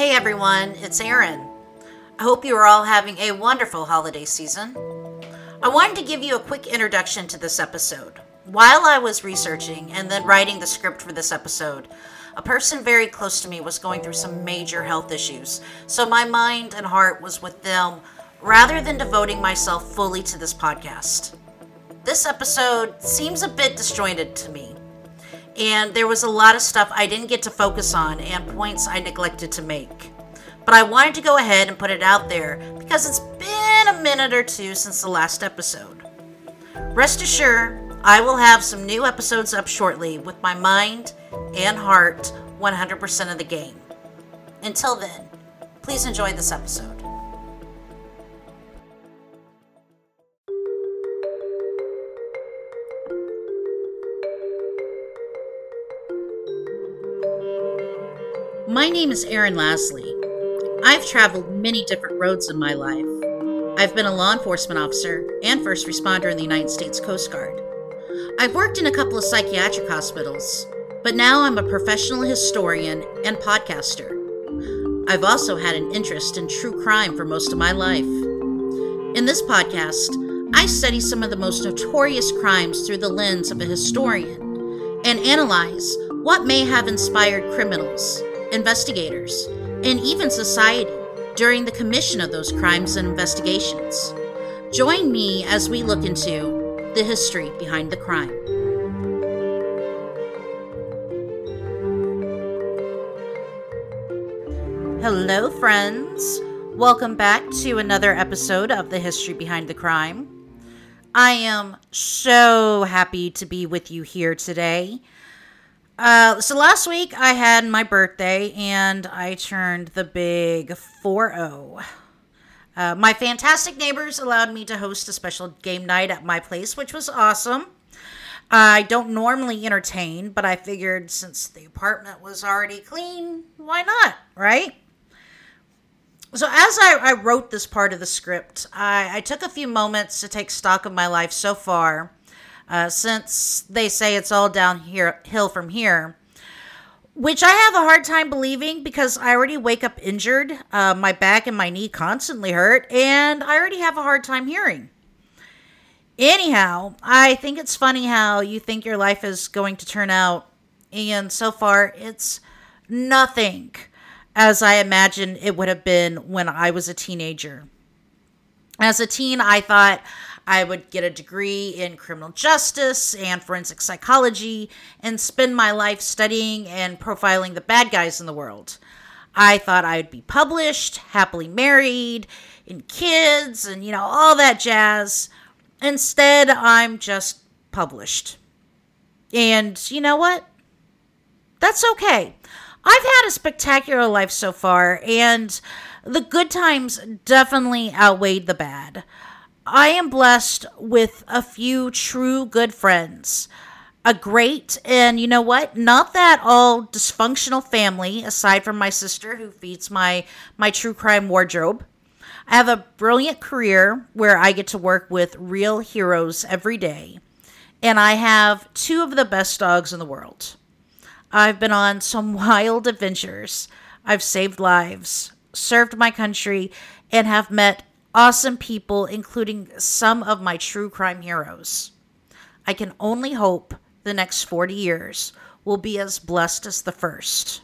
Hey everyone, it's Erin. I hope you are all having a wonderful holiday season. I wanted to give you a quick introduction to this episode. While I was researching and then writing the script for this episode, a person very close to me was going through some major health issues, so my mind and heart was with them rather than devoting myself fully to this podcast. This episode seems a bit disjointed to me, and there was a lot of stuff I didn't get to focus on and points I neglected to make. But I wanted to go ahead and put it out there because it's been a minute or two since the last episode. Rest assured, I will have some new episodes up shortly with my mind and heart 100% of the game. Until then, please enjoy this episode. My name is Erin Lasley. I've traveled many different roads in my life. I've been a law enforcement officer and first responder in the United States Coast Guard. I've worked in a couple of psychiatric hospitals, but now I'm a professional historian and podcaster. I've also had an interest in true crime for most of my life. In this podcast, I study some of the most notorious crimes through the lens of a historian and analyze what may have inspired criminals investigators, and even society during the commission of those crimes and investigations. Join me as we look into the history behind the crime. Hello, friends. Welcome back to another episode of The History Behind the Crime. I am so happy to be with you here today. Uh, so last week I had my birthday and I turned the big 4 0. Uh, my fantastic neighbors allowed me to host a special game night at my place, which was awesome. I don't normally entertain, but I figured since the apartment was already clean, why not, right? So, as I, I wrote this part of the script, I, I took a few moments to take stock of my life so far uh, since they say it's all downhill from here. Which I have a hard time believing because I already wake up injured. Uh, my back and my knee constantly hurt, and I already have a hard time hearing. Anyhow, I think it's funny how you think your life is going to turn out, and so far it's nothing as I imagined it would have been when I was a teenager. As a teen, I thought I would get a degree in criminal justice and forensic psychology and spend my life studying and profiling the bad guys in the world. I thought I'd be published, happily married, and kids, and you know, all that jazz. Instead, I'm just published. And you know what? That's okay. I've had a spectacular life so far, and the good times definitely outweighed the bad. I am blessed with a few true good friends. A great, and you know what? Not that all dysfunctional family, aside from my sister who feeds my, my true crime wardrobe. I have a brilliant career where I get to work with real heroes every day. And I have two of the best dogs in the world. I've been on some wild adventures. I've saved lives, served my country, and have met awesome people, including some of my true crime heroes. I can only hope the next 40 years will be as blessed as the first.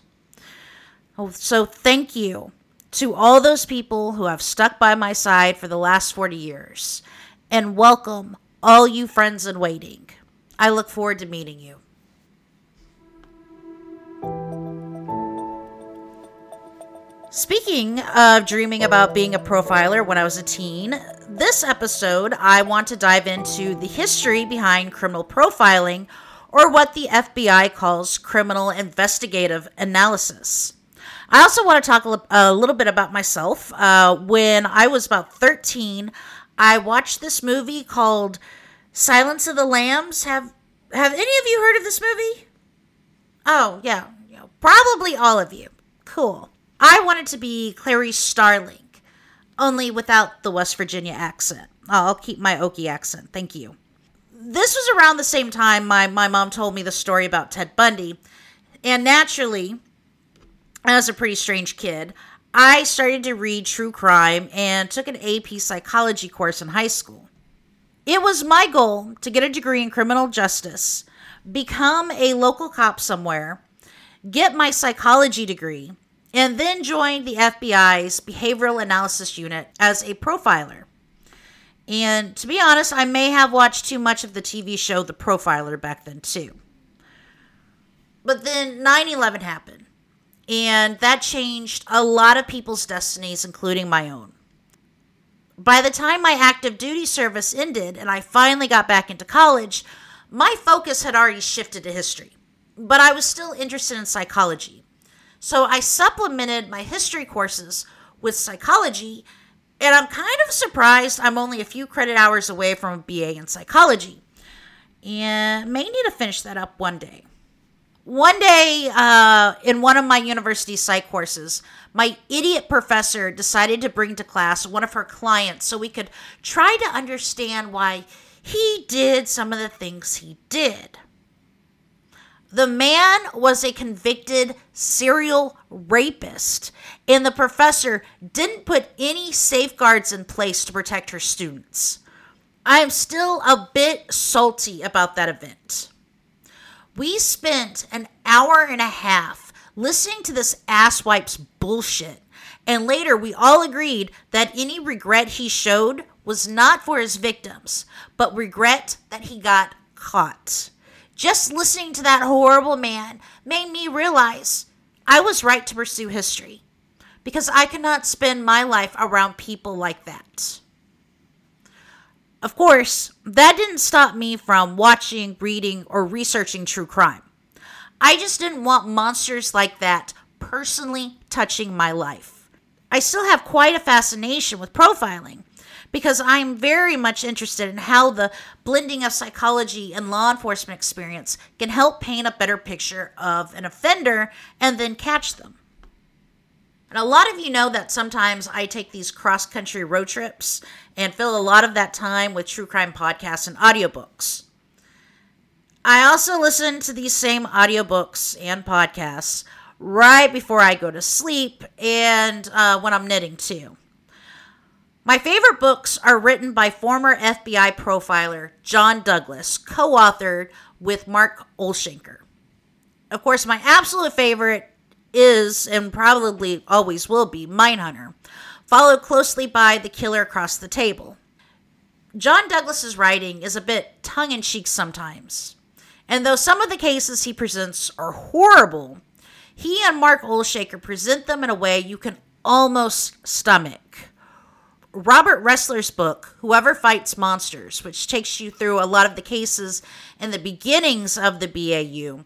Oh, so, thank you to all those people who have stuck by my side for the last 40 years, and welcome all you friends in waiting. I look forward to meeting you. Speaking of dreaming about being a profiler when I was a teen, this episode I want to dive into the history behind criminal profiling, or what the FBI calls criminal investigative analysis. I also want to talk a little bit about myself. Uh, when I was about 13, I watched this movie called Silence of the Lambs. Have Have any of you heard of this movie? Oh yeah, probably all of you. Cool. I wanted to be Clarice Starling, only without the West Virginia accent. I'll keep my Okie accent. Thank you. This was around the same time my, my mom told me the story about Ted Bundy. And naturally, as a pretty strange kid, I started to read true crime and took an AP psychology course in high school. It was my goal to get a degree in criminal justice, become a local cop somewhere, get my psychology degree, and then joined the FBI's Behavioral Analysis Unit as a profiler. And to be honest, I may have watched too much of the TV show The Profiler back then, too. But then 9 11 happened and that changed a lot of people's destinies, including my own. By the time my active duty service ended and I finally got back into college, my focus had already shifted to history, but I was still interested in psychology. So I supplemented my history courses with psychology, and I'm kind of surprised I'm only a few credit hours away from a BA in psychology. And may need to finish that up one day one day uh, in one of my university psych courses, my idiot professor decided to bring to class one of her clients so we could try to understand why he did some of the things he did. The man was a convicted serial rapist, and the professor didn't put any safeguards in place to protect her students. I am still a bit salty about that event. We spent an hour and a half listening to this asswipe's bullshit. And later, we all agreed that any regret he showed was not for his victims, but regret that he got caught. Just listening to that horrible man made me realize I was right to pursue history because I cannot spend my life around people like that. Of course, that didn't stop me from watching, reading, or researching true crime. I just didn't want monsters like that personally touching my life. I still have quite a fascination with profiling because I'm very much interested in how the blending of psychology and law enforcement experience can help paint a better picture of an offender and then catch them. And a lot of you know that sometimes I take these cross country road trips and fill a lot of that time with true crime podcasts and audiobooks. I also listen to these same audiobooks and podcasts right before I go to sleep and uh, when I'm knitting too. My favorite books are written by former FBI profiler John Douglas, co authored with Mark Olshaker. Of course, my absolute favorite is and probably always will be Mindhunter, followed closely by The Killer Across the Table. John Douglas's writing is a bit tongue in cheek sometimes, and though some of the cases he presents are horrible, he and Mark Olshaker present them in a way you can almost stomach. Robert Ressler's book, Whoever Fights Monsters, which takes you through a lot of the cases and the beginnings of the BAU,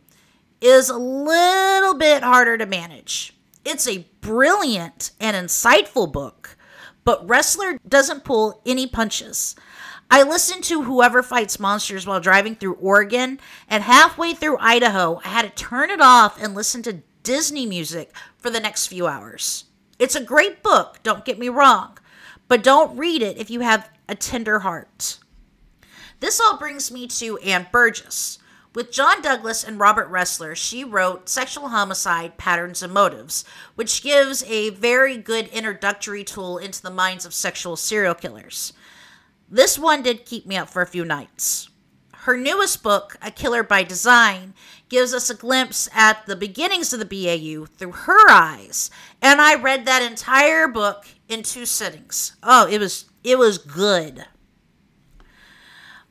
is a little bit harder to manage. It's a brilliant and insightful book, but Ressler doesn't pull any punches. I listened to Whoever Fights Monsters while driving through Oregon, and halfway through Idaho, I had to turn it off and listen to Disney music for the next few hours. It's a great book, don't get me wrong, but don't read it if you have a tender heart. This all brings me to Ann Burgess. With John Douglas and Robert Ressler, she wrote Sexual Homicide Patterns and Motives, which gives a very good introductory tool into the minds of sexual serial killers. This one did keep me up for a few nights. Her newest book, A Killer by Design, gives us a glimpse at the beginnings of the BAU through her eyes, and I read that entire book in two sittings. Oh, it was it was good.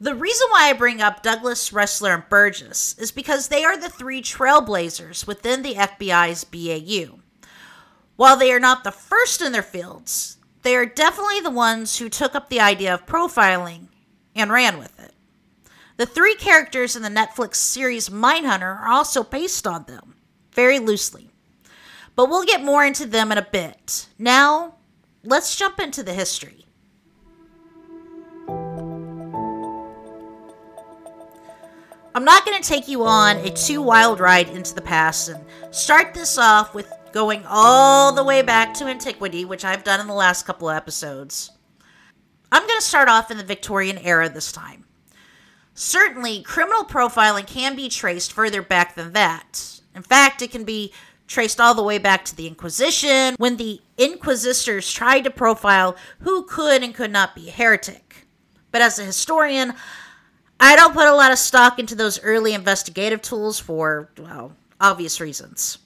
The reason why I bring up Douglas, Ressler, and Burgess is because they are the three trailblazers within the FBI's BAU. While they are not the first in their fields, they are definitely the ones who took up the idea of profiling and ran with it. The three characters in the Netflix series Mindhunter are also based on them, very loosely. But we'll get more into them in a bit. Now, let's jump into the history. I'm not going to take you on a too wild ride into the past and start this off with going all the way back to antiquity, which I've done in the last couple of episodes. I'm going to start off in the Victorian era this time. Certainly, criminal profiling can be traced further back than that. In fact, it can be traced all the way back to the Inquisition, when the Inquisitors tried to profile who could and could not be a heretic. But as a historian, I don't put a lot of stock into those early investigative tools for, well, obvious reasons.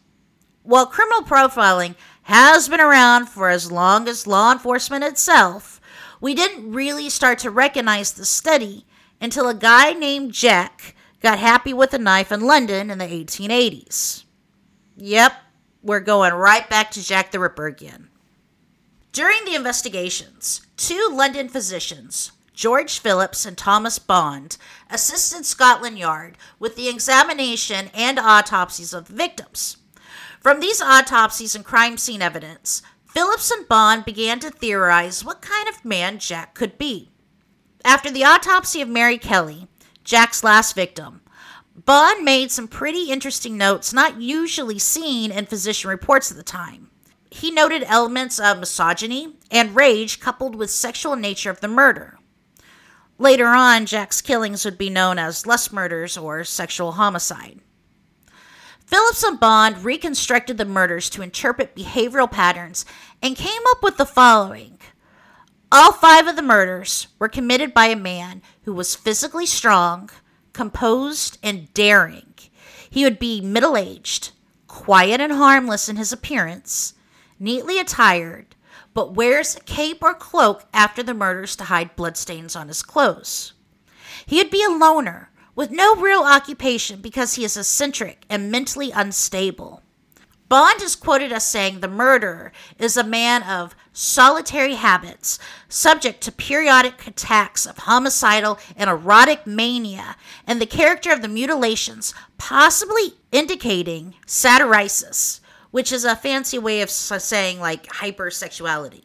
While criminal profiling has been around for as long as law enforcement itself, we didn't really start to recognize the study until a guy named Jack got happy with a knife in London in the 1880s. Yep, we're going right back to Jack the Ripper again. During the investigations, two London physicians, George Phillips and Thomas Bond assisted Scotland Yard with the examination and autopsies of the victims. From these autopsies and crime scene evidence, Phillips and Bond began to theorize what kind of man Jack could be. After the autopsy of Mary Kelly, Jack's last victim, Bond made some pretty interesting notes not usually seen in physician reports at the time. He noted elements of misogyny and rage coupled with sexual nature of the murder. Later on, Jack's killings would be known as lust murders or sexual homicide. Phillips and Bond reconstructed the murders to interpret behavioral patterns and came up with the following. All five of the murders were committed by a man who was physically strong, composed, and daring. He would be middle aged, quiet and harmless in his appearance, neatly attired, but wears a cape or cloak after the murders to hide bloodstains on his clothes. He would be a loner with no real occupation because he is eccentric and mentally unstable. Bond is quoted as saying the murderer is a man of solitary habits, subject to periodic attacks of homicidal and erotic mania, and the character of the mutilations possibly indicating satyriasis, which is a fancy way of saying like hypersexuality.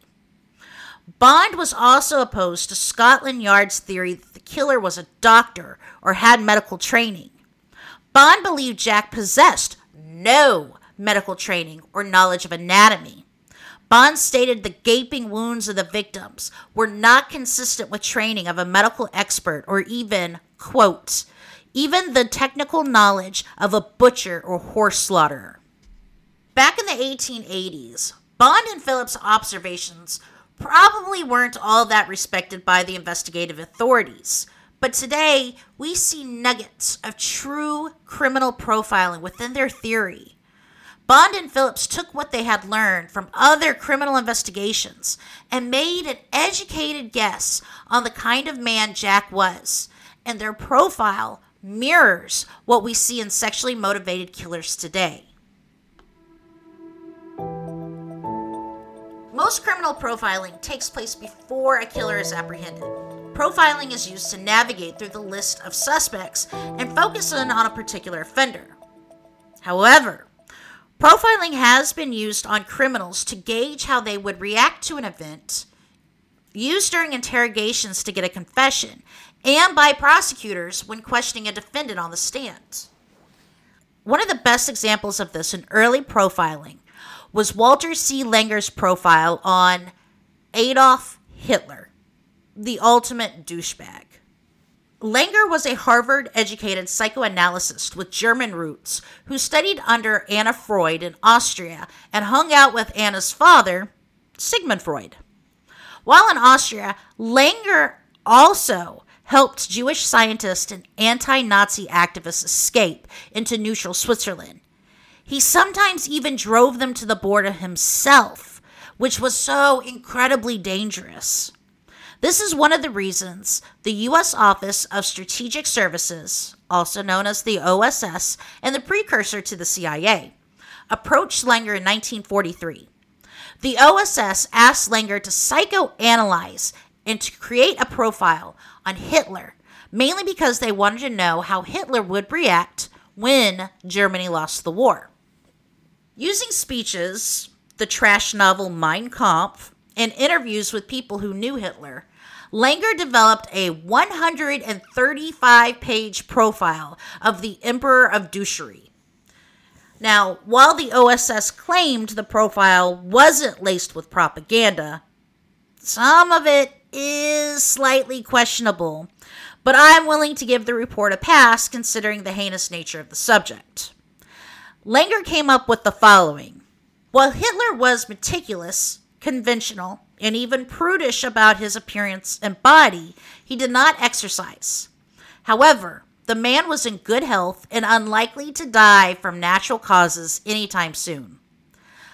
Bond was also opposed to Scotland Yard's theory that the killer was a doctor or had medical training. Bond believed Jack possessed no medical training or knowledge of anatomy. Bond stated the gaping wounds of the victims were not consistent with training of a medical expert or even, quote, even the technical knowledge of a butcher or horse slaughterer. Back in the 1880s, Bond and Phillips' observations probably weren't all that respected by the investigative authorities. But today, we see nuggets of true criminal profiling within their theory. Bond and Phillips took what they had learned from other criminal investigations and made an educated guess on the kind of man Jack was, and their profile mirrors what we see in sexually motivated killers today. Most criminal profiling takes place before a killer is apprehended. Profiling is used to navigate through the list of suspects and focus in on a particular offender. However, Profiling has been used on criminals to gauge how they would react to an event, used during interrogations to get a confession, and by prosecutors when questioning a defendant on the stand. One of the best examples of this in early profiling was Walter C. Langer's profile on Adolf Hitler, the ultimate douchebag. Langer was a Harvard educated psychoanalyst with German roots who studied under Anna Freud in Austria and hung out with Anna's father, Sigmund Freud. While in Austria, Langer also helped Jewish scientists and anti Nazi activists escape into neutral Switzerland. He sometimes even drove them to the border himself, which was so incredibly dangerous. This is one of the reasons the U.S. Office of Strategic Services, also known as the OSS and the precursor to the CIA, approached Langer in 1943. The OSS asked Langer to psychoanalyze and to create a profile on Hitler, mainly because they wanted to know how Hitler would react when Germany lost the war. Using speeches, the trash novel Mein Kampf, and interviews with people who knew Hitler, Langer developed a 135 page profile of the Emperor of Douchery. Now, while the OSS claimed the profile wasn't laced with propaganda, some of it is slightly questionable, but I'm willing to give the report a pass considering the heinous nature of the subject. Langer came up with the following While Hitler was meticulous, conventional, and even prudish about his appearance and body, he did not exercise. However, the man was in good health and unlikely to die from natural causes anytime soon.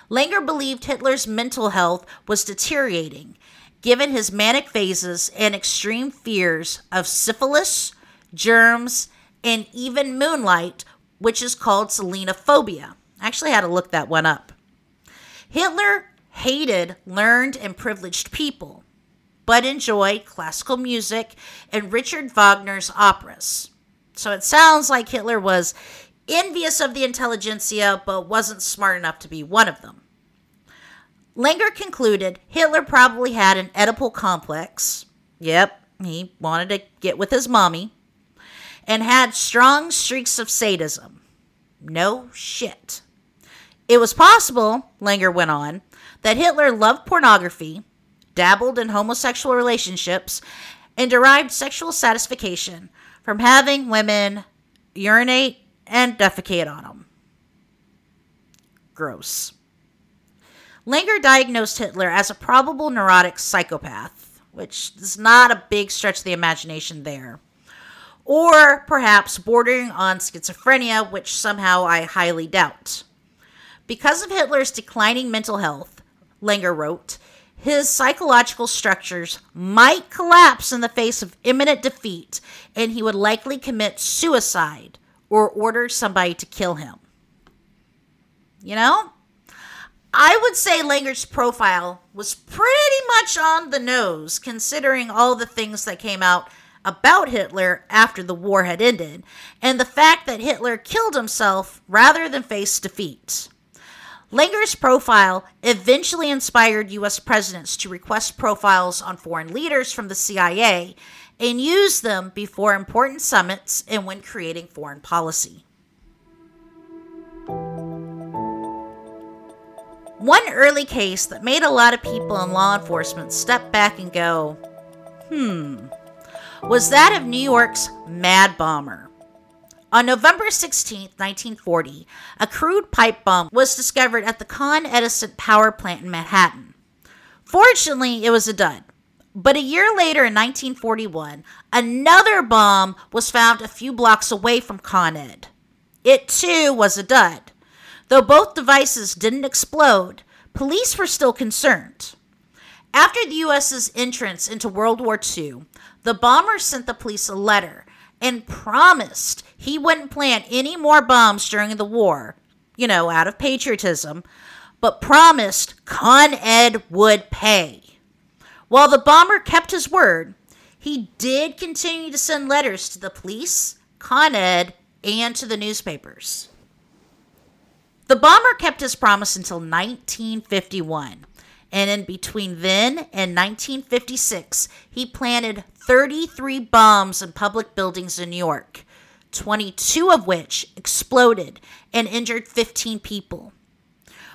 Langer believed Hitler's mental health was deteriorating, given his manic phases and extreme fears of syphilis, germs, and even moonlight, which is called selenophobia. I actually had to look that one up. Hitler hated learned and privileged people, but enjoyed classical music and Richard Wagner's operas. So it sounds like Hitler was envious of the intelligentsia, but wasn't smart enough to be one of them. Langer concluded Hitler probably had an Oedipal complex. Yep, he wanted to get with his mommy. And had strong streaks of sadism. No shit. It was possible, Langer went on, that Hitler loved pornography, dabbled in homosexual relationships, and derived sexual satisfaction from having women urinate and defecate on him. Gross. Langer diagnosed Hitler as a probable neurotic psychopath, which is not a big stretch of the imagination there. Or perhaps bordering on schizophrenia, which somehow I highly doubt. Because of Hitler's declining mental health, Langer wrote, his psychological structures might collapse in the face of imminent defeat, and he would likely commit suicide or order somebody to kill him. You know? I would say Langer's profile was pretty much on the nose, considering all the things that came out about Hitler after the war had ended, and the fact that Hitler killed himself rather than face defeat. Langer's profile eventually inspired U.S. presidents to request profiles on foreign leaders from the CIA and use them before important summits and when creating foreign policy. One early case that made a lot of people in law enforcement step back and go, hmm, was that of New York's Mad Bomber. On November 16, 1940, a crude pipe bomb was discovered at the Con Edison power plant in Manhattan. Fortunately, it was a dud. But a year later in 1941, another bomb was found a few blocks away from Con Ed. It too was a dud. Though both devices didn't explode, police were still concerned. After the US's entrance into World War II, the bomber sent the police a letter and promised he wouldn't plant any more bombs during the war, you know, out of patriotism, but promised Con Ed would pay. While the bomber kept his word, he did continue to send letters to the police, Con Ed, and to the newspapers. The bomber kept his promise until 1951, and in between then and 1956, he planted 33 bombs in public buildings in New York, 22 of which exploded and injured 15 people.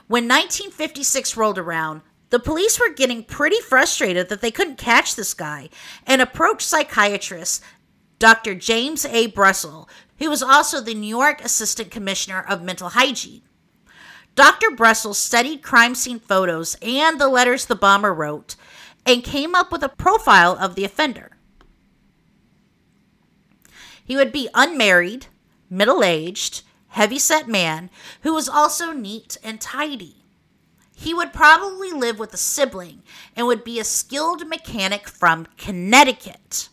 When 1956 rolled around, the police were getting pretty frustrated that they couldn't catch this guy and approached psychiatrist Dr. James A. Brussel, who was also the New York Assistant Commissioner of Mental Hygiene. Dr. Brussel studied crime scene photos and the letters the bomber wrote and came up with a profile of the offender. He would be unmarried, middle aged, heavy set man who was also neat and tidy. He would probably live with a sibling and would be a skilled mechanic from Connecticut.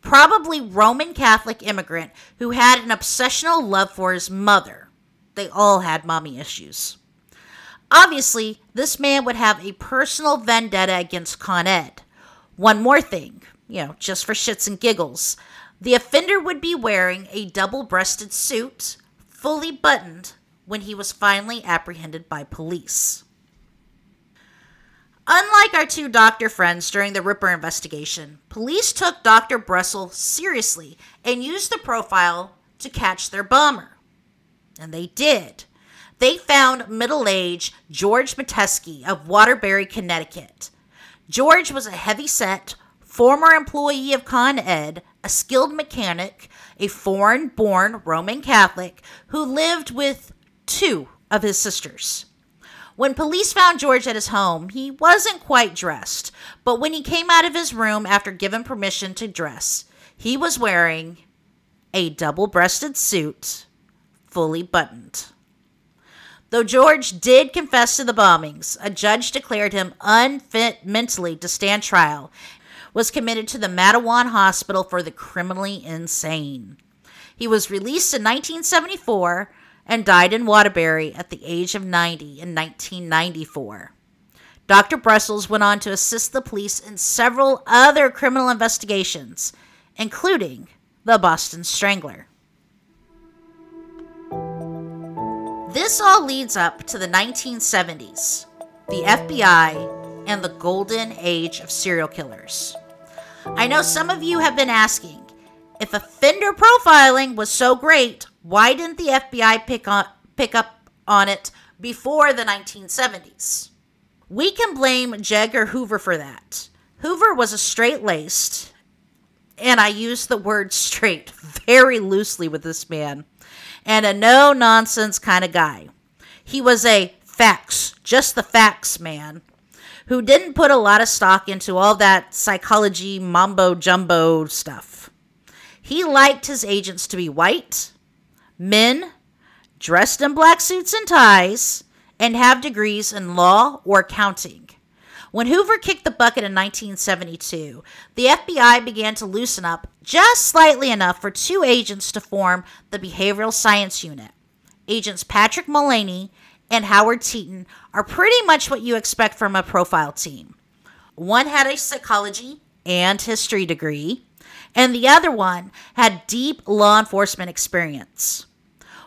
Probably Roman Catholic immigrant who had an obsessional love for his mother. They all had mommy issues. Obviously, this man would have a personal vendetta against Con Ed. One more thing, you know, just for shits and giggles. The offender would be wearing a double breasted suit, fully buttoned, when he was finally apprehended by police. Unlike our two doctor friends during the Ripper investigation, police took Dr. Brussel seriously and used the profile to catch their bomber. And they did. They found middle aged George Metesky of Waterbury, Connecticut. George was a heavy set, former employee of Con Ed, a skilled mechanic, a foreign born Roman Catholic who lived with two of his sisters. When police found George at his home, he wasn't quite dressed, but when he came out of his room after given permission to dress, he was wearing a double breasted suit, fully buttoned. Though George did confess to the bombings, a judge declared him unfit mentally to stand trial, was committed to the Matteawan Hospital for the criminally insane. He was released in 1974 and died in Waterbury at the age of 90 in 1994. Dr. Brussels went on to assist the police in several other criminal investigations, including the Boston Strangler. This all leads up to the 1970s, the FBI, and the golden age of serial killers. I know some of you have been asking if offender profiling was so great, why didn't the FBI pick, on, pick up on it before the 1970s? We can blame J. Edgar Hoover for that. Hoover was a straight laced, and I use the word straight very loosely with this man, and a no nonsense kind of guy. He was a facts, just the facts man, who didn't put a lot of stock into all that psychology mambo jumbo stuff. He liked his agents to be white, men dressed in black suits and ties, and have degrees in law or accounting. When Hoover kicked the bucket in 1972, the FBI began to loosen up just slightly enough for two agents to form the Behavioral Science Unit. Agents Patrick Mullaney and Howard Teten are pretty much what you expect from a profile team. One had a psychology and history degree, and the other one had deep law enforcement experience.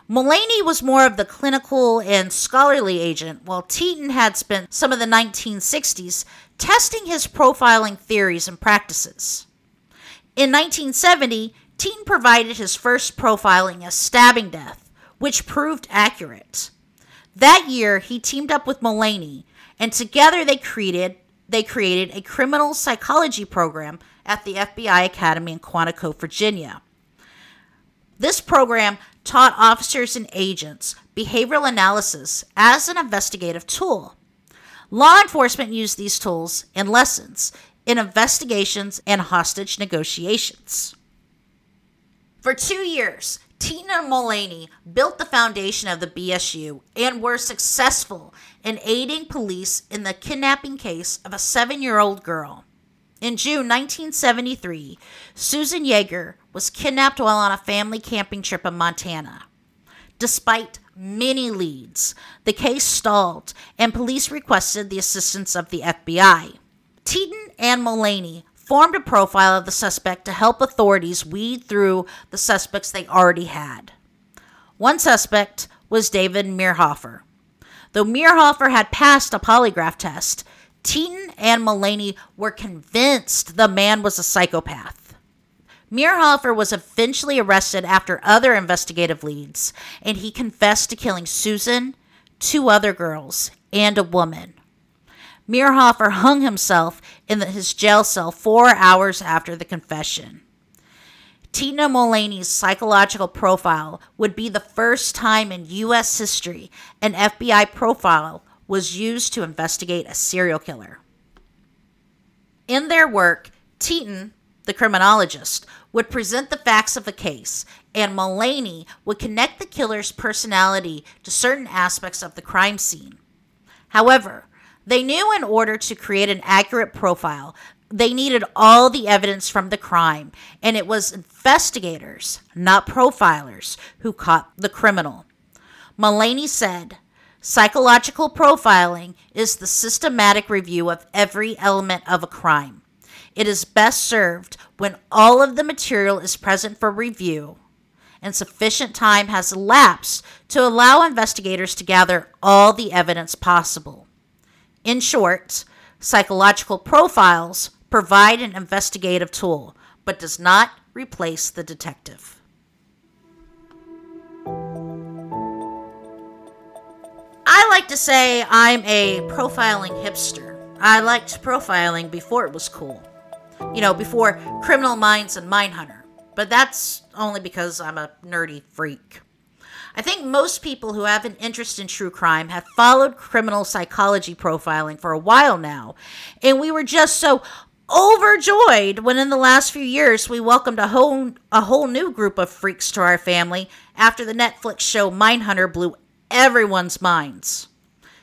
Mullaney was more of the clinical and scholarly agent, while Teten had spent some of the 1960s testing his profiling theories and practices. In 1970, Teten provided his first profiling as stabbing death, which proved accurate. That year, he teamed up with Mullaney, and together they created they created a criminal psychology program at the FBI Academy in Quantico, Virginia. This program taught officers and agents behavioral analysis as an investigative tool. Law enforcement used these tools in lessons in investigations and hostage negotiations. For two years, And Mullaney built the foundation of the BSU and were successful in aiding police in the kidnapping case of a seven year old girl. In June 1973, Susan Jaeger was kidnapped while on a family camping trip in Montana. Despite many leads, the case stalled and police requested the assistance of the FBI. Teten and Mullaney formed a profile of the suspect to help authorities weed through the suspects they already had. One suspect was David Meirhofer. Though Meirhofer had passed a polygraph test, Teten and Mullaney were convinced the man was a psychopath. Meirhofer was eventually arrested after other investigative leads, and he confessed to killing Susan, two other girls, and a woman. Meirhofer hung himself in his jail cell four hours after the confession. Tina Mullaney's psychological profile would be the first time in U.S. history an FBI profile was used to investigate a serial killer. In their work, Teten, the criminologist, would present the facts of the case, and Mullaney would connect the killer's personality to certain aspects of the crime scene. However, they knew in order to create an accurate profile, they needed all the evidence from the crime, and it was investigators, not profilers, who caught the criminal. Mullaney said, Psychological profiling is the systematic review of every element of a crime. It is best served when all of the material is present for review and sufficient time has elapsed to allow investigators to gather all the evidence possible. In short, psychological profiles provide an investigative tool but does not replace the detective. I like to say I'm a profiling hipster. I liked profiling before it was cool. You know, before Criminal Minds and Mindhunter. But that's only because I'm a nerdy freak. I think most people who have an interest in true crime have followed criminal psychology profiling for a while now, and we were just so overjoyed when in the last few years we welcomed a whole a whole new group of freaks to our family after the Netflix show Mindhunter blew everyone's minds.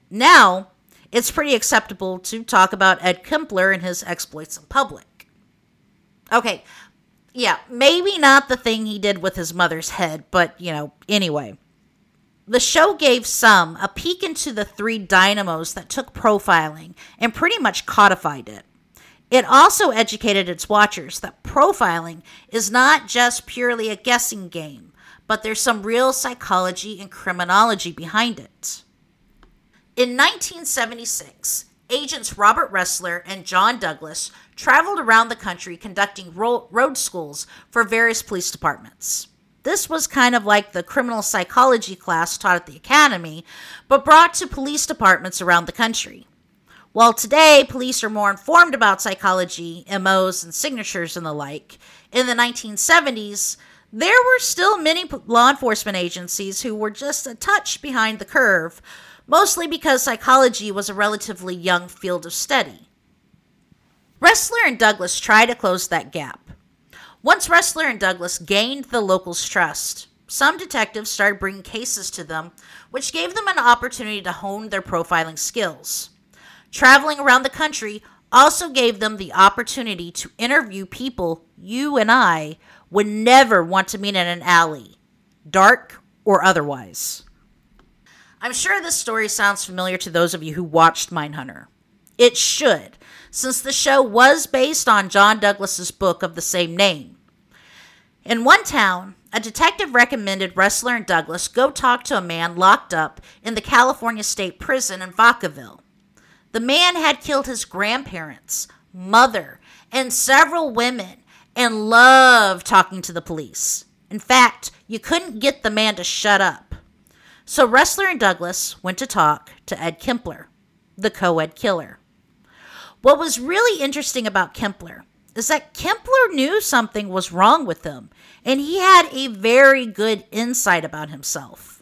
Now, it's pretty acceptable to talk about Ed Kemper and his exploits in public. Okay, yeah, maybe not the thing he did with his mother's head, but you know, anyway. The show gave some a peek into the three dynamos that took profiling and pretty much codified it. It also educated its watchers that profiling is not just purely a guessing game, but there's some real psychology and criminology behind it. In 1976, agents Robert Ressler and John Douglas traveled around the country conducting ro- road schools for various police departments. This was kind of like the criminal psychology class taught at the academy, but brought to police departments around the country. While today police are more informed about psychology, MOs, and signatures and the like, in the 1970s, there were still many law enforcement agencies who were just a touch behind the curve mostly because psychology was a relatively young field of study. Ressler and Douglas try to close that gap. Once Ressler and Douglas gained the locals' trust, some detectives started bringing cases to them, which gave them an opportunity to hone their profiling skills. Traveling around the country also gave them the opportunity to interview people you and I would never want to meet in an alley, dark or otherwise. I'm sure this story sounds familiar to those of you who watched Mindhunter. It should, since the show was based on John Douglas's book of the same name. In one town, a detective recommended Ressler and Douglas go talk to a man locked up in the California State Prison in Vacaville. The man had killed his grandparents, mother, and several women and loved talking to the police. In fact, you couldn't get the man to shut up. So Ressler and Douglas went to talk to Ed Kemper, the co ed killer. What was really interesting about Kemper is that Kemper knew something was wrong with him, and he had a very good insight about himself.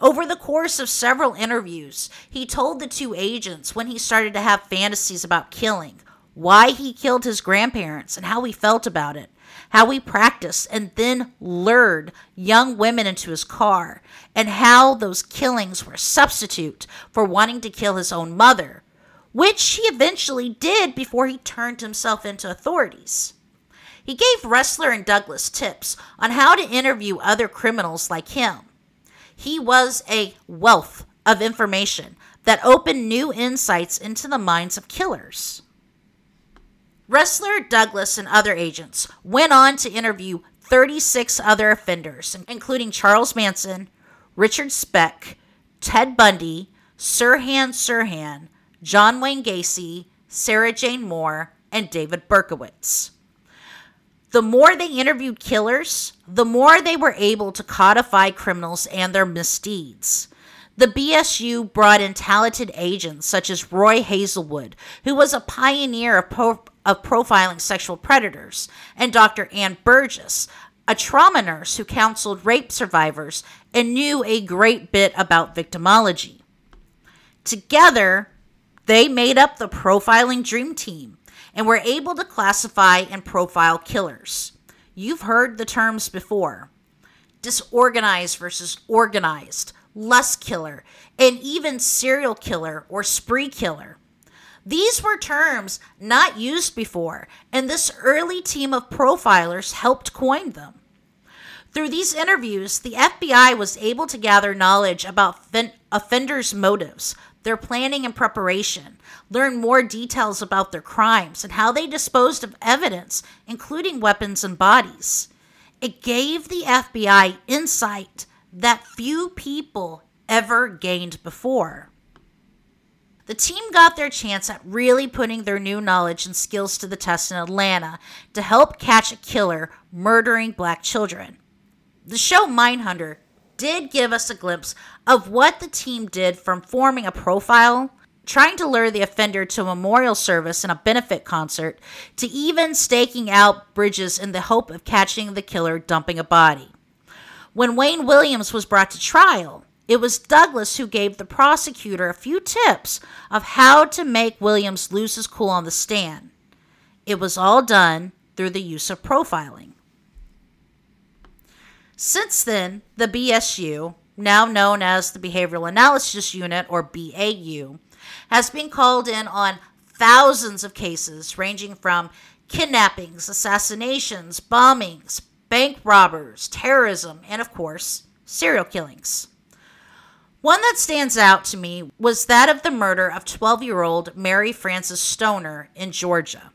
Over the course of several interviews, he told the two agents when he started to have fantasies about killing, why he killed his grandparents, and how he felt about it, how he practiced and then lured young women into his car, and how those killings were a substitute for wanting to kill his own mother, which he eventually did before he turned himself into authorities. He gave Ressler and Douglas tips on how to interview other criminals like him. He was a wealth of information that opened new insights into the minds of killers. Ressler, Douglas, and other agents went on to interview 36 other offenders, including Charles Manson, Richard Speck, Ted Bundy, Sirhan Sirhan, John Wayne Gacy, Sarah Jane Moore, and David Berkowitz. The more they interviewed killers, the more they were able to codify criminals and their misdeeds. The BSU brought in talented agents such as Roy Hazelwood, who was a pioneer of, pro- of profiling sexual predators, and Dr. Ann Burgess, a trauma nurse who counseled rape survivors and knew a great bit about victimology. Together, they made up the profiling dream team and were able to classify and profile killers. You've heard the terms before disorganized versus organized, lust killer, and even serial killer or spree killer. These were terms not used before, and this early team of profilers helped coin them. Through these interviews, the FBI was able to gather knowledge about offenders' motives, their planning and preparation, learn more details about their crimes and how they disposed of evidence, including weapons and bodies. It gave the FBI insight that few people ever gained before. The team got their chance at really putting their new knowledge and skills to the test in Atlanta to help catch a killer murdering black children. The show Mindhunter did give us a glimpse of what the team did from forming a profile, trying to lure the offender to a memorial service and a benefit concert, to even staking out bridges in the hope of catching the killer dumping a body. When Wayne Williams was brought to trial, it was Douglas who gave the prosecutor a few tips of how to make Williams lose his cool on the stand. It was all done through the use of profiling. Since then, the BSU, now known as the Behavioral Analysis Unit or BAU, has been called in on thousands of cases ranging from kidnappings, assassinations, bombings, bank robbers, terrorism, and of course, serial killings. One that stands out to me was that of the murder of 12 year old Mary Frances Stoner in Georgia.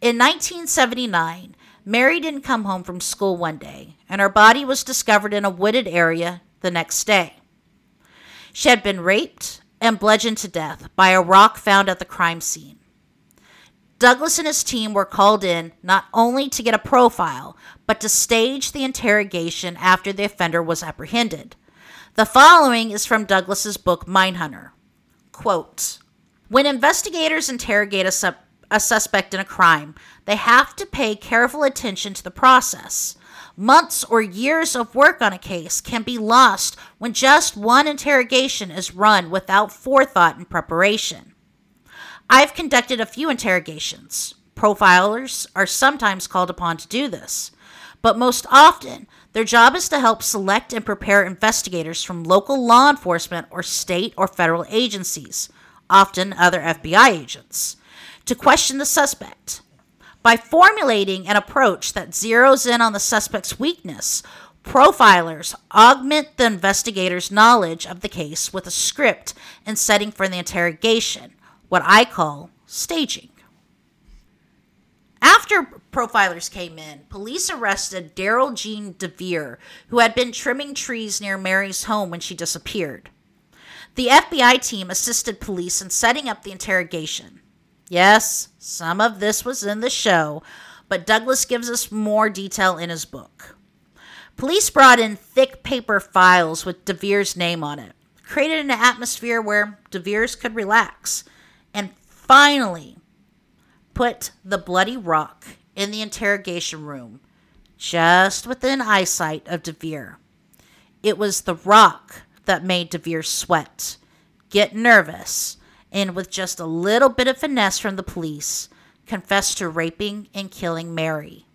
In 1979, Mary didn't come home from school one day, and her body was discovered in a wooded area the next day. She had been raped and bludgeoned to death by a rock found at the crime scene. Douglas and his team were called in not only to get a profile, but to stage the interrogation after the offender was apprehended. The following is from Douglas's book Mindhunter. Quote, when investigators interrogate a, sub- a suspect in a crime, they have to pay careful attention to the process. Months or years of work on a case can be lost when just one interrogation is run without forethought and preparation. I've conducted a few interrogations. Profilers are sometimes called upon to do this, but most often their job is to help select and prepare investigators from local law enforcement or state or federal agencies, often other FBI agents, to question the suspect. By formulating an approach that zeroes in on the suspect's weakness, profilers augment the investigator's knowledge of the case with a script and setting for the interrogation, what I call staging. After profilers came in, police arrested Darrell Gene Devier, who had been trimming trees near Mary's home when she disappeared. The FBI team assisted police in setting up the interrogation. Yes, some of this was in the show, but Douglas gives us more detail in his book. Police brought in thick paper files with Devier's name on it, created an atmosphere where Devier's could relax, and finally put the bloody rock in the interrogation room, just within eyesight of Devier. It was the rock that made Devier sweat, get nervous, and with just a little bit of finesse from the police, confessed to raping and killing Mary.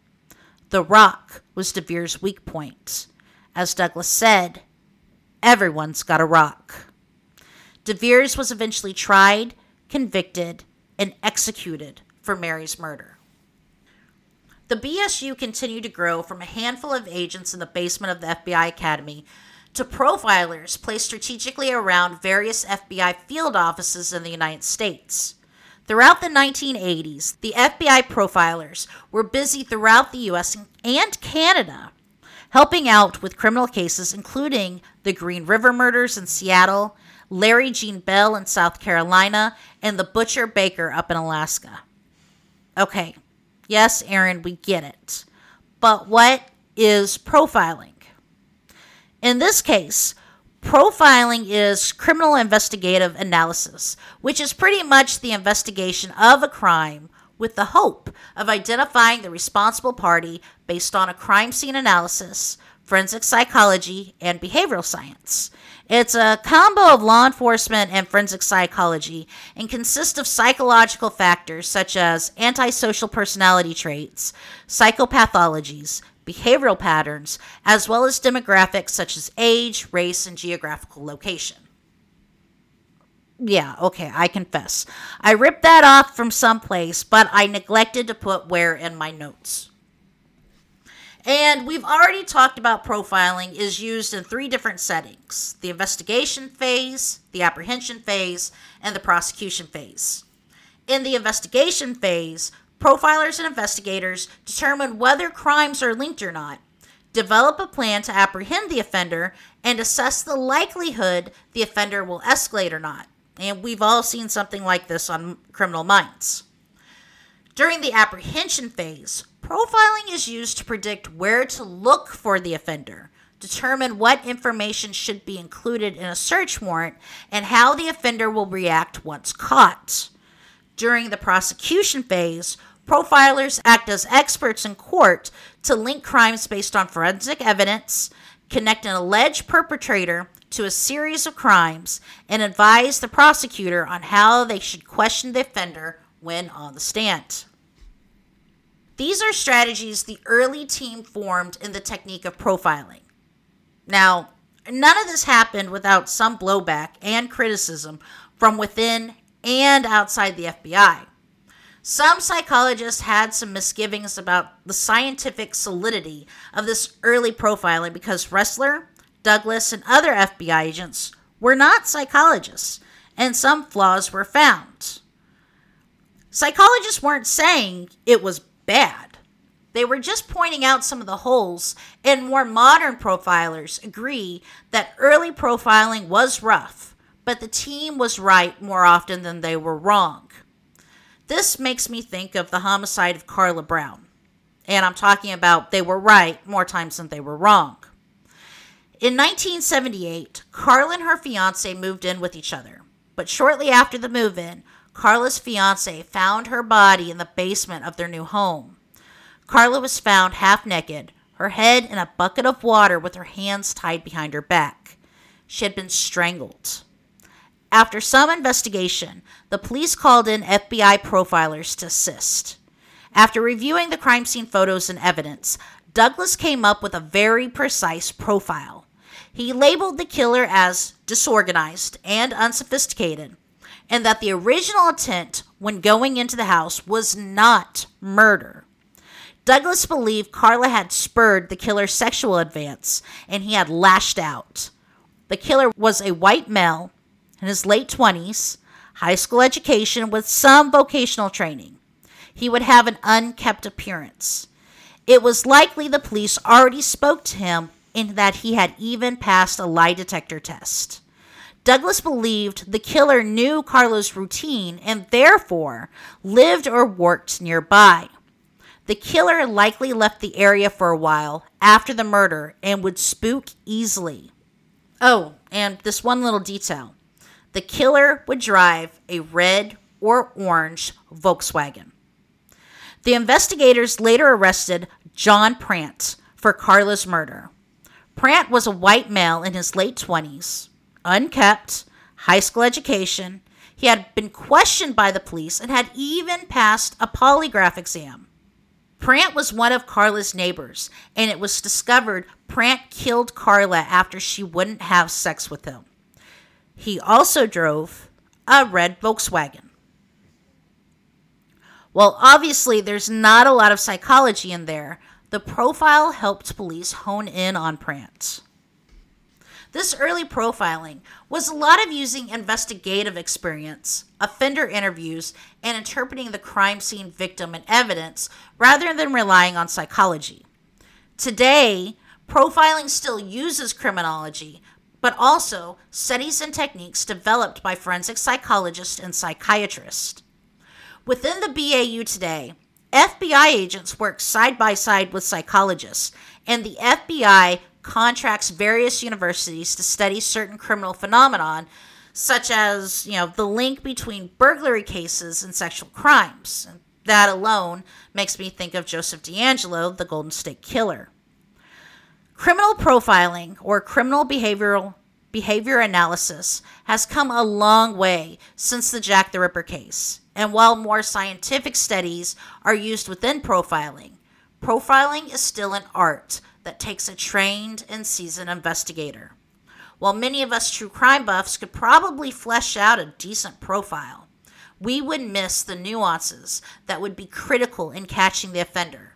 The rock was Devier's weak point. As Douglas said, everyone's got a rock. Devier's was eventually tried, convicted, and executed for Mary's murder. The BSU continued to grow from a handful of agents in the basement of the FBI Academy to profilers placed strategically around various FBI field offices in the United States. Throughout the 1980s, the FBI profilers were busy throughout the US and Canada, helping out with criminal cases including the Green River murders in Seattle, Larry Gene Bell in South Carolina, and the Butcher Baker up in Alaska. Okay, yes, Erin, we get it. But what is profiling? In this case, profiling is criminal investigative analysis, which is pretty much the investigation of a crime with the hope of identifying the responsible party based on a crime scene analysis, forensic psychology, and behavioral science. It's a combo of law enforcement and forensic psychology and consists of psychological factors such as antisocial personality traits, psychopathologies, behavioral patterns, as well as demographics such as age, race, and geographical location. Yeah, okay, I confess. I ripped that off from someplace, but I neglected to put where in my notes. And we've already talked about profiling is used in three different settings the investigation phase, the apprehension phase, and the prosecution phase. In the investigation phase, Profilers and investigators determine whether crimes are linked or not, develop a plan to apprehend the offender, and assess the likelihood the offender will escalate or not. And we've all seen something like this on Criminal Minds. During the apprehension phase, profiling is used to predict where to look for the offender, determine what information should be included in a search warrant, and how the offender will react once caught. During the prosecution phase, Profilers act as experts in court to link crimes based on forensic evidence, connect an alleged perpetrator to a series of crimes, and advise the prosecutor on how they should question the offender when on the stand. These are strategies the early team formed in the technique of profiling. Now, none of this happened without some blowback and criticism from within and outside the FBI. Some psychologists had some misgivings about the scientific solidity of this early profiling because Ressler, Douglas, and other FBI agents were not psychologists, and some flaws were found. Psychologists weren't saying it was bad. They were just pointing out some of the holes, and more modern profilers agree that early profiling was rough, but the team was right more often than they were wrong. This makes me think of the homicide of Carla Brown. And I'm talking about they were right more times than they were wrong. In 1978, Carla and her fiance moved in with each other. But shortly after the move in, Carla's fiance found her body in the basement of their new home. Carla was found half naked, her head in a bucket of water with her hands tied behind her back. She had been strangled. After some investigation, the police called in FBI profilers to assist. After reviewing the crime scene photos and evidence, Douglas came up with a very precise profile. He labeled the killer as disorganized and unsophisticated, and that the original intent when going into the house was not murder. Douglas believed Carla had spurred the killer's sexual advance and he had lashed out. The killer was a white male in his late 20s, high school education with some vocational training. He would have an unkept appearance. It was likely the police already spoke to him in that he had even passed a lie detector test. Douglas believed the killer knew Carla's routine and therefore lived or worked nearby. The killer likely left the area for a while after the murder and would spook easily. Oh, and this one little detail the killer would drive a red or orange Volkswagen. The investigators later arrested John Prant for Carla's murder. Prant was a white male in his late 20s, unkept, high school education. He had been questioned by the police and had even passed a polygraph exam. Prant was one of Carla's neighbors, and it was discovered Prant killed Carla after she wouldn't have sex with him. He also drove a red Volkswagen. While obviously there's not a lot of psychology in there, the profile helped police hone in on Prance. This early profiling was a lot of using investigative experience, offender interviews, and interpreting the crime scene victim and evidence rather than relying on psychology. Today, profiling still uses criminology, but also studies and techniques developed by forensic psychologists and psychiatrists. Within the BAU today, FBI agents work side by side with psychologists, and the FBI contracts various universities to study certain criminal phenomenon such as, you know, the link between burglary cases and sexual crimes. That alone makes me think of Joseph DeAngelo, the Golden State Killer. Criminal profiling or criminal behavioral behavior analysis has come a long way since the Jack the Ripper case. And while more scientific studies are used within profiling, profiling is still an art that takes a trained and seasoned investigator. While many of us true crime buffs could probably flesh out a decent profile, we would miss the nuances that would be critical in catching the offender,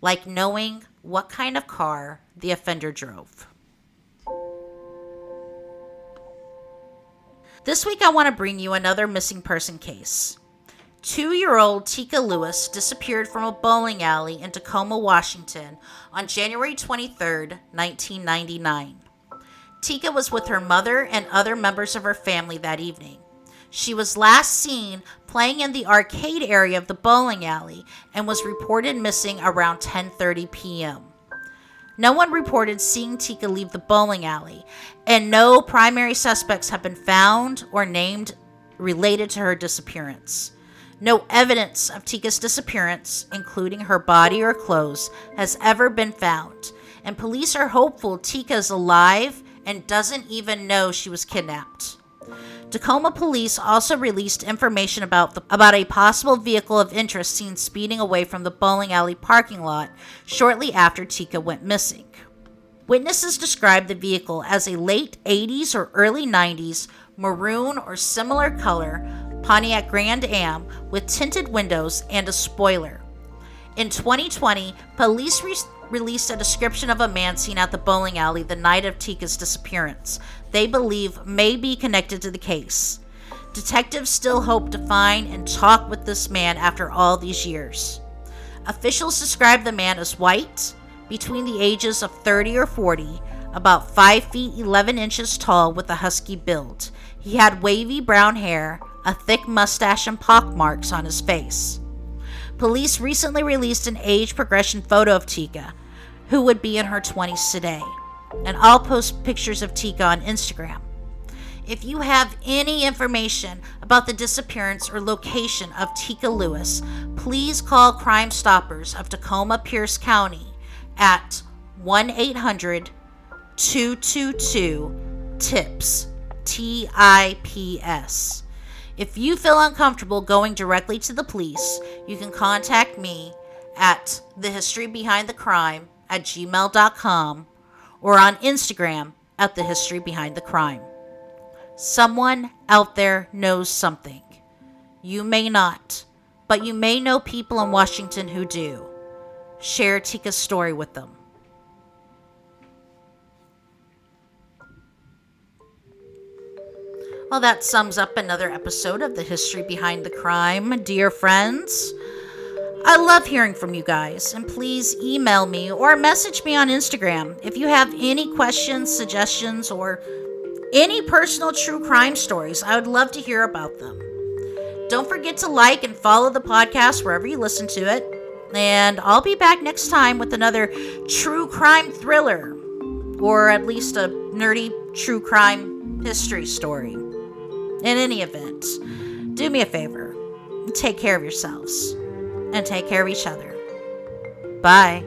like knowing what kind of car the offender drove. This week, I want to bring you another missing person case. Two year old Teekah Lewis disappeared from a bowling alley in Tacoma, Washington on January 23, 1999. Teekah was with her mother and other members of her family that evening. She was last seen playing in the arcade area of the bowling alley and was reported missing around 10:30 p.m. No one reported seeing Teekah leave the bowling alley, and no primary suspects have been found or named related to her disappearance. No evidence of Teekah's disappearance, including her body or clothes, has ever been found, and police are hopeful Teekah is alive and doesn't even know she was kidnapped. Tacoma police also released information about the, about a possible vehicle of interest seen speeding away from the bowling alley parking lot shortly after Teekah went missing. Witnesses described the vehicle as a late 80s or early 90s maroon or similar color Pontiac Grand Am with tinted windows and a spoiler. In 2020, police re- released a description of a man seen at the bowling alley the night of Teekah's disappearance, they believe may be connected to the case. Detectives still hope to find and talk with this man after all these years. Officials describe the man as white, between the ages of 30 or 40, about 5 feet 11 inches tall with a husky build. He had wavy brown hair, a thick mustache, and pockmarks on his face. Police recently released an age progression photo of Teekah, who would be in her 20s today. And I'll post pictures of Teekah on Instagram. If you have any information about the disappearance or location of Teekah Lewis, please call Crime Stoppers of Tacoma Pierce County at 1 800 222 TIPS. T I P S. If you feel uncomfortable going directly to the police, you can contact me at the history behind the crime at gmail.com or on Instagram at the history behind the crime. Someone out there knows something. You may not, but you may know people in Washington who do. Share Teekah's story with them. Well, that sums up another episode of The History Behind the Crime. Dear friends, I love hearing from you guys, and please email me or message me on Instagram if you have any questions, suggestions, or any personal true crime stories. I would love to hear about them. Don't forget to like and follow the podcast wherever you listen to it. And I'll be back next time with another true crime thriller, or at least a nerdy true crime history story. In any event, do me a favor take care of yourselves and take care of each other. Bye.